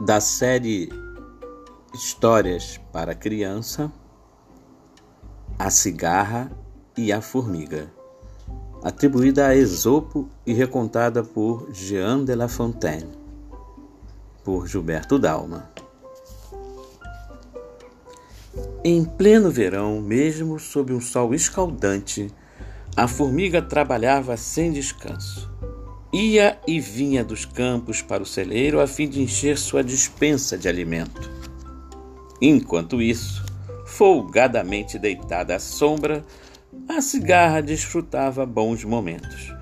da série Histórias para Criança, A Cigarra e a Formiga, atribuída a Esopo e recontada por Jean de La Fontaine, por Gilberto Dalma. Em pleno verão, mesmo sob um sol escaldante, a formiga trabalhava sem descanso. Ia e vinha dos campos para o celeiro a fim de encher sua dispensa de alimento. Enquanto isso, folgadamente deitada à sombra, a cigarra desfrutava bons momentos.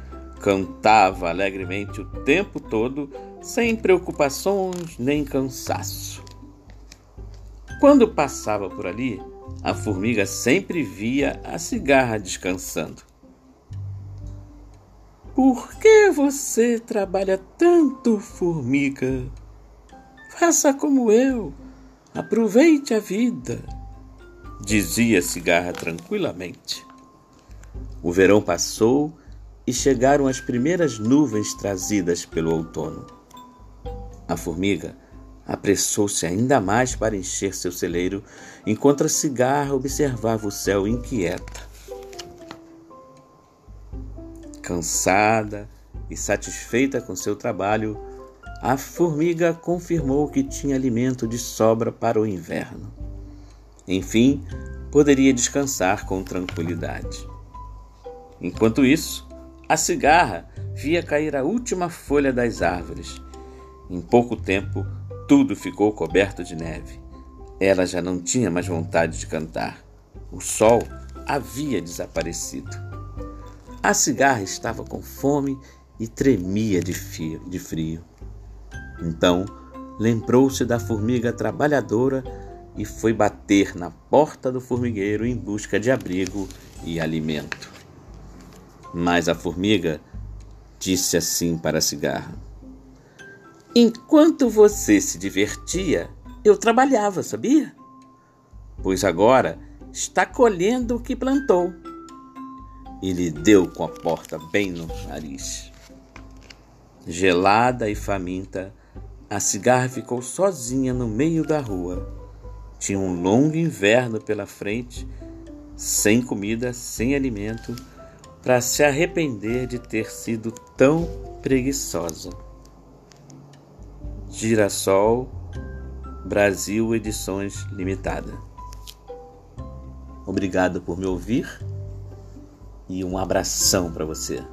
Cantava alegremente o tempo todo, sem preocupações nem cansaço. Quando passava por ali, a formiga sempre via a cigarra descansando. Por que você trabalha tanto, formiga? Faça como eu. Aproveite a vida, dizia a cigarra tranquilamente. O verão passou e chegaram as primeiras nuvens trazidas pelo outono. A formiga apressou-se ainda mais para encher seu celeiro, enquanto a cigarra observava o céu inquieta. Cansada e satisfeita com seu trabalho, a formiga confirmou que tinha alimento de sobra para o inverno. Enfim, poderia descansar com tranquilidade. Enquanto isso, a cigarra via cair a última folha das árvores. Em pouco tempo, tudo ficou coberto de neve. Ela já não tinha mais vontade de cantar. O sol havia desaparecido. A cigarra estava com fome e tremia de frio. De frio. Então lembrou-se da formiga trabalhadora e foi bater na porta do formigueiro em busca de abrigo e alimento. Mas a formiga disse assim para a cigarra: Enquanto você se divertia, eu trabalhava, sabia? Pois agora está colhendo o que plantou e lhe deu com a porta bem no nariz. Gelada e faminta, a cigarra ficou sozinha no meio da rua. Tinha um longo inverno pela frente, sem comida, sem alimento, para se arrepender de ter sido tão preguiçosa. Girassol, Brasil Edições Limitada. Obrigado por me ouvir e um abração para você.